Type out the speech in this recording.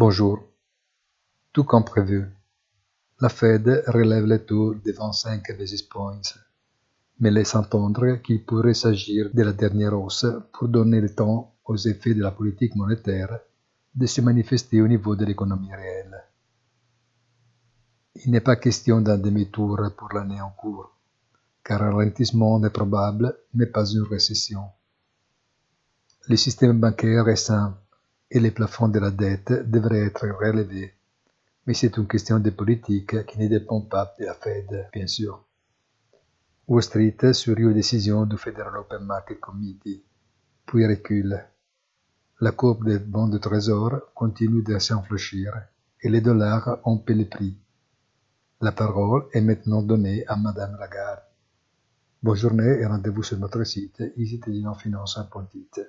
Bonjour. Tout comme prévu, la Fed relève les taux de 25 basis points, mais laisse entendre qu'il pourrait s'agir de la dernière hausse pour donner le temps aux effets de la politique monétaire de se manifester au niveau de l'économie réelle. Il n'est pas question d'un demi-tour pour l'année en cours, car un ralentissement est probable, mais pas une récession. Le système bancaire est sain et les plafonds de la dette devraient être relevés, mais c'est une question de politique qui ne dépend pas de la Fed, bien sûr. Wall Street suit aux décisions du Federal Open Market Committee, puis recule. La courbe des bons de trésor continue de s'enfléchir et les dollars ont payé le prix. La parole est maintenant donnée à Madame Lagarde. Bonne journée et rendez-vous sur notre site easyitalianofinance.it.